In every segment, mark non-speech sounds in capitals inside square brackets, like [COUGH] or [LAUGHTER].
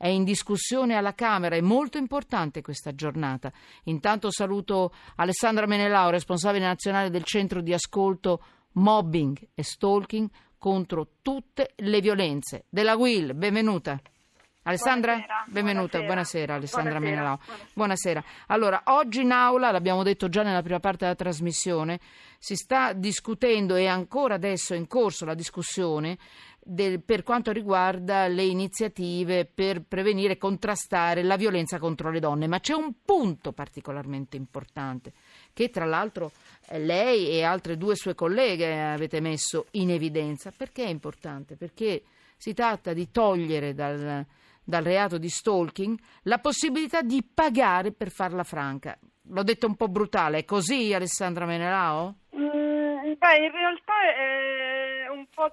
è in discussione alla Camera, è molto importante questa giornata. Intanto saluto Alessandra Menelao, responsabile nazionale del centro di ascolto Mobbing e Stalking contro tutte le violenze. Della Will, benvenuta. Alessandra, buonasera, benvenuta, buonasera, buonasera Alessandra buonasera, Menelao. buonasera. Buonasera. Allora, oggi in aula, l'abbiamo detto già nella prima parte della trasmissione, si sta discutendo e ancora adesso è in corso la discussione del, per quanto riguarda le iniziative per prevenire e contrastare la violenza contro le donne. Ma c'è un punto particolarmente importante che tra l'altro eh, lei e altre due sue colleghe avete messo in evidenza. Perché è importante? Perché si tratta di togliere dal, dal reato di stalking la possibilità di pagare per farla franca. L'ho detto un po' brutale, è così Alessandra Menelao? Mm, beh, in realtà è un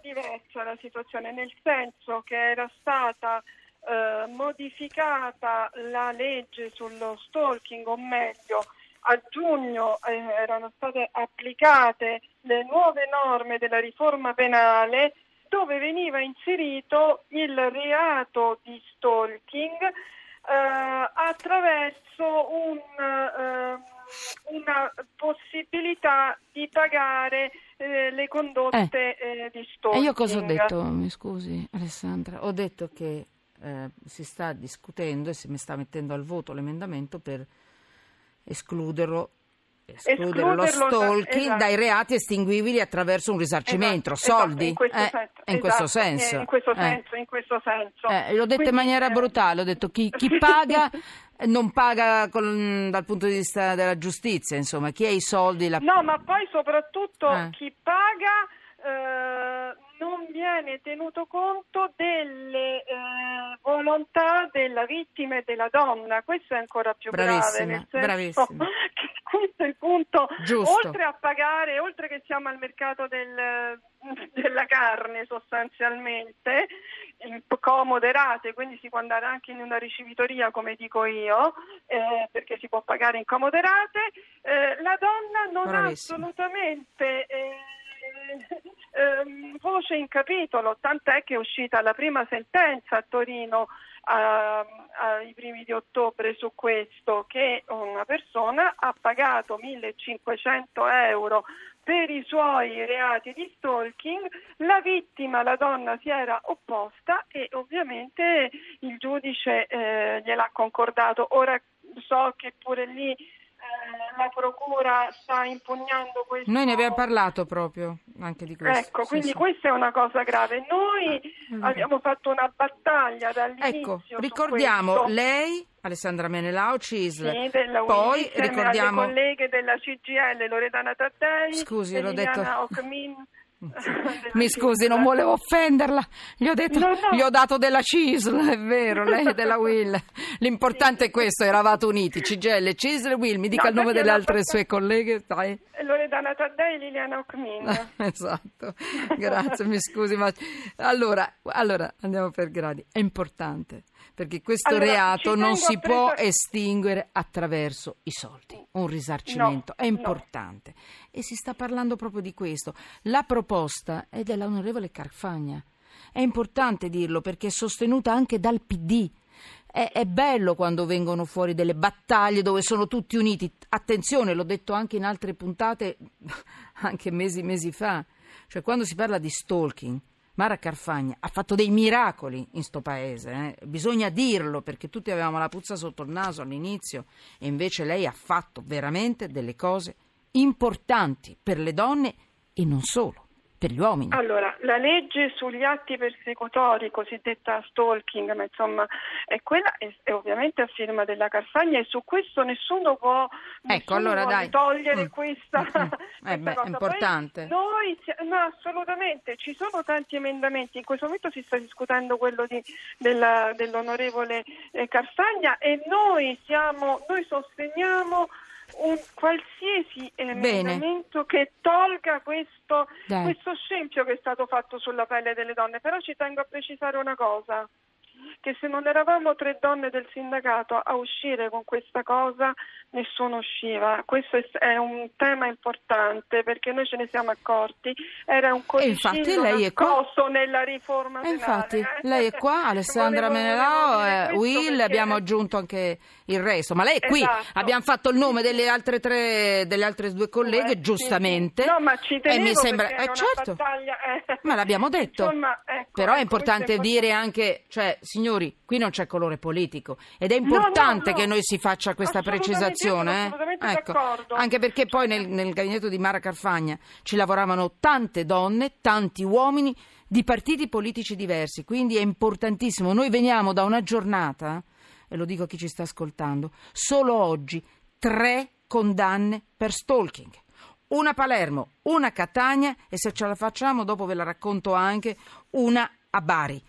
diversa la situazione, nel senso che era stata eh, modificata la legge sullo stalking, o meglio, a giugno eh, erano state applicate le nuove norme della riforma penale dove veniva inserito il reato di stalking eh, attraverso un, eh, una possibilità di pagare eh, le condotte eh, di E stalking. io cosa ho detto? Mi scusi Alessandra? Ho detto che eh, si sta discutendo e si mi sta mettendo al voto l'emendamento per escluderlo, escludere lo stalking esatto. dai reati estinguibili attraverso un risarcimento, Esatto, esatto, soldi. in questo senso, l'ho detto in maniera eh, brutale, ho detto chi, chi [LAUGHS] paga non paga con- dal punto di vista della giustizia, insomma, chi ha i soldi la No, ma poi soprattutto Eh. chi paga eh, non viene tenuto conto delle eh, volontà della vittima e della donna. Questo è ancora più grave, Bravissima, nel senso [LAUGHS] che questo è il punto. Giusto. Oltre a pagare, oltre che siamo al mercato del- della carne sostanzialmente, in comoderate, quindi si può andare anche in una ricevitoria, come dico io, eh, perché si può pagare in comoderate, eh, la donna non ha Bravissima. assolutamente eh, ehm, voce in capitolo, tant'è che è uscita la prima sentenza a Torino ai primi di ottobre su questo, che una persona ha pagato 1500 euro per i suoi reati di stalking, la vittima, la donna, si era opposta e ovviamente il giudice eh, gliel'ha concordato. Ora so che pure lì la procura sta impugnando questo. Noi ne abbiamo parlato proprio anche di questo. Ecco, sì, quindi sì. questa è una cosa grave. Noi vero. abbiamo fatto una battaglia dall'inizio. Ecco, ricordiamo lei, Alessandra Menelao, CISL, Sì, poi alle ricordiamo... colleghe della CGL Loredana Taddei Scusi, l'ho detto- Ocmin. Mi scusi, non volevo offenderla. Gli ho, detto, No, no. gli ho dato della CISL, è vero, lei è della Will. L'importante è questo, eravate uniti, CGL, CISL Will. Mi dica No, il nome delle altre sue colleghe, dai. Loredana Taddei e Liliana Ocmin. [LAUGHS] Esatto, grazie, mi scusi, ma allora, allora andiamo per gradi. È importante perché questo Allora, reato non si a può presa- estinguere attraverso i soldi, un risarcimento No, è no. importante e si sta parlando proprio di questo. La proposta è dell'onorevole Carfagna. È importante dirlo perché è sostenuta anche dal PD. È, è bello quando vengono fuori delle battaglie dove sono tutti uniti. Attenzione, l'ho detto anche in altre puntate, [LAUGHS] anche mesi mesi fa. Cioè, quando si parla di stalking, Mara Carfagna ha fatto dei miracoli in sto paese, eh. bisogna dirlo perché tutti avevamo la puzza sotto il naso all'inizio e invece lei ha fatto veramente delle cose importanti per le donne e non solo, per gli uomini. Allora, la legge sugli atti persecutori, cosiddetta stalking, ma insomma, è quella è, è ovviamente a firma della Carfagna e su questo nessuno può, Ecco, nessuno allora, dai. togliere Mm. questa, Mm, [LAUGHS] mm. questa Eh beh, è cosa. importante. Poi noi, no, assolutamente, ci sono tanti emendamenti, in questo momento si sta discutendo quello di- della- dell'onorevole eh, Carfagna e noi, siamo, noi sosteniamo un qualsiasi emendamento che tolga questo, questo scempio che è stato fatto sulla pelle delle donne. Però ci tengo a precisare una cosa, che se non eravamo tre donne del sindacato a uscire con questa cosa, nessuno usciva. Questo è, un tema importante perché noi ce ne siamo accorti. Era un E codicillo nascosto nella riforma E penale. infatti eh. lei è qua, Alessandra Volevo- Menelao, volevo dire eh, quelle abbiamo aggiunto anche il resto. Ma lei è qui, Esatto. abbiamo fatto il nome delle altre tre, delle altre due colleghe, Sì, giustamente. sì. No, ma ci e tenevo mi sembra, perché eh, certo. battaglia, eh. Ma l'abbiamo detto. Insomma, ecco, Però è ecco, importante è dire anche, cioè, signori, qui non c'è colore politico ed è importante no, no. che noi si faccia questa precisazione. eh. Ecco. Anche perché poi nel, nel gabinetto di Mara Carfagna ci lavoravano tante donne, tanti uomini di partiti politici diversi, quindi è importantissimo. Noi veniamo da una giornata, e lo dico a chi ci sta ascoltando, solo oggi tre condanne per stalking. Una a Palermo, una a Catania e se ce la facciamo dopo ve la racconto anche una a Bari.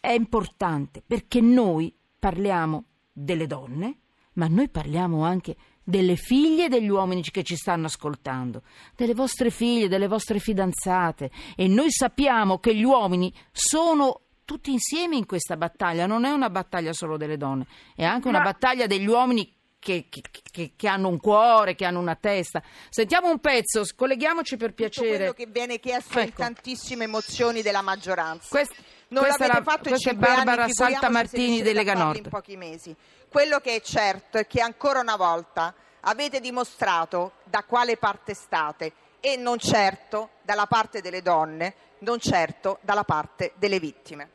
È importante perché noi parliamo delle donne, ma noi parliamo anche delle figlie degli uomini che ci stanno ascoltando, delle vostre figlie, delle vostre fidanzate e noi sappiamo che gli uomini sono tutti insieme in questa battaglia, non è una battaglia solo delle donne, è anche una Ma- battaglia degli uomini che, che- che- che hanno un cuore, che hanno una testa. Sentiamo un pezzo, colleghiamoci per tutto quello piacere. che viene chiesto in Ecco. tantissime mozioni della maggioranza. Quest- non questa è l'avete la- fatto in questa è cinque Barbara anni, figuriamoci Saltamartini se riuscirete di Lega Nord. in pochi mesi. Quello che è certo è che ancora una volta avete dimostrato da quale parte state e non certo dalla parte delle donne, non certo dalla parte delle vittime.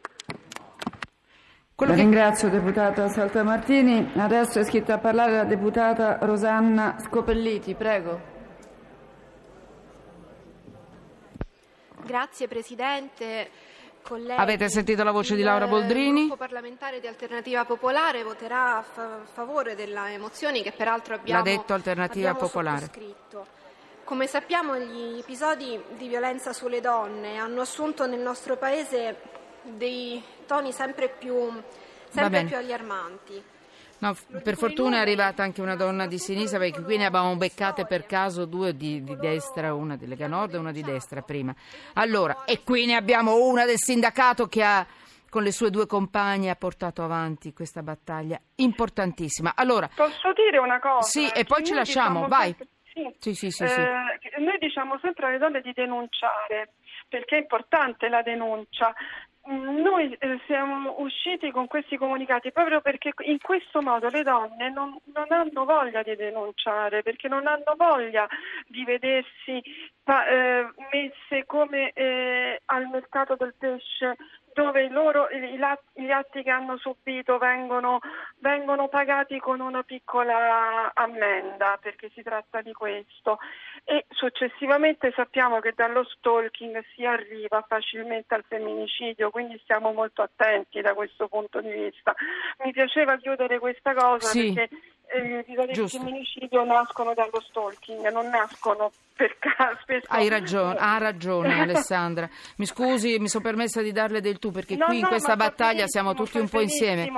Quello La che- ringrazio deputata Saltamartini. Adesso è iscritta a parlare la deputata Rosanna Scopelliti, prego. Grazie Presidente. Colleghi, Avete sentito la voce di Laura Boldrini? Il gruppo parlamentare di Alternativa Popolare voterà a fa- favore delle mozioni che peraltro abbiamo, detto Alternativa abbiamo Popolare. sottoscritto. Come sappiamo gli episodi di violenza sulle donne hanno assunto nel nostro Paese dei toni sempre più, sempre più allarmanti. No, per fortuna è arrivata anche una donna di sinistra, perché qui ne avevamo beccate per caso due di, di destra, una di Lega Nord e una di destra prima. Allora, e qui ne abbiamo una del sindacato che ha, con le sue due compagne, ha portato avanti questa battaglia importantissima. Allora, Posso dire una cosa? Sì, e poi ci lasciamo, diciamo vai. sempre- sì. Sì, sì, sì, Eh, Noi diciamo sempre alle donne di denunciare, perché è importante la denuncia. Mm, Noi eh, siamo usciti con questi comunicati proprio perché in questo modo le donne non, non hanno voglia di denunciare, perché non hanno voglia di vedersi eh, messe come eh, al mercato del pesce dove i loro, gli atti che hanno subito vengono, vengono pagati con una piccola ammenda, perché si tratta di questo. E successivamente sappiamo che dallo stalking si arriva facilmente al femminicidio, quindi stiamo molto attenti da questo punto di vista. Mi piaceva chiudere questa cosa Sì. perché eh, Giusto. femminicidio nascono dallo stalking, non nascono per caso. spesso- Hai ragione, ha ragione [LAUGHS] Alessandra. Mi scusi, mi sono permessa di darle del tu perché No, qui in no, questa ma fa battaglia siamo tutti un po' insieme.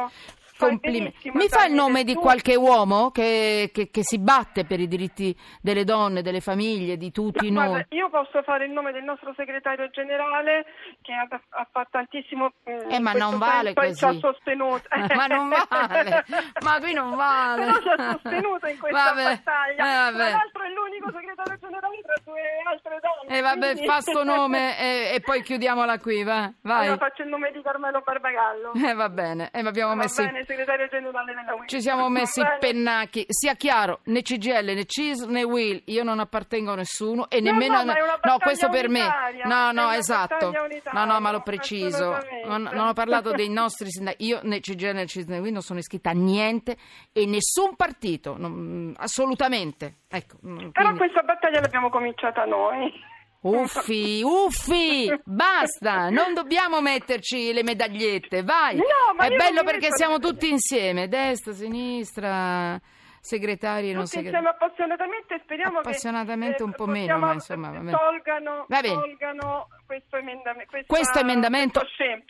Complimenti. Mi fa il nome di qualche uomo che, che- che si batte per i diritti delle donne, delle famiglie, di tutti No, noi? guarda, io posso fare il nome del nostro segretario generale che ha, ha fatto tantissimo mm, Eh, ma non vale e ci ha così. sostenuto [LAUGHS] Ma non vale, ma qui non vale. Però ci ha sostenuto in questa Vabbè, battaglia eh, vabbè. tra l'altro è l'unico segretario generale tra due altre donne E vabbè, quindi- fa sto nome [LAUGHS] e, e poi chiudiamola qui, va. Vai. allora faccio il nome di Carmelo Barbagallo Eh, va bene, e abbiamo va messi... bene segretario generale della UIL Ci siamo messi i pennacchi, sia chiaro, né CGL né CIS né Will, io non appartengo a nessuno e No, nemmeno... no, no, questo per me. No, no, esatto. No, no, ma l'ho preciso. Non, non ho parlato dei nostri sindacati. Io né CGL né CIS né Will non sono iscritta a niente e nessun partito, non- assolutamente. Ecco, mm, però quindi- questa battaglia l'abbiamo cominciata noi Uffi, uffi, basta, non dobbiamo metterci le medagliette, vai. No, È bello perché siamo tutti insieme, destra, sinistra, segretari e non tutti segretari. insieme appassionatamente speriamo Appassionatamente che un po' possiamo- meno, ma insomma, va bene. tolgano, Va bene. tolgano questo emendamento questa- Questo emendamento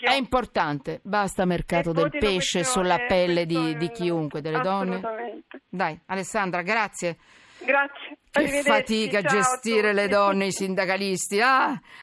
è importante, basta mercato del pesce sulla eh, pelle di, di chiunque, delle donne. Dai, Alessandra, grazie. Grazie. Che fatica ciao gestire le donne, i sindacalisti. Ah,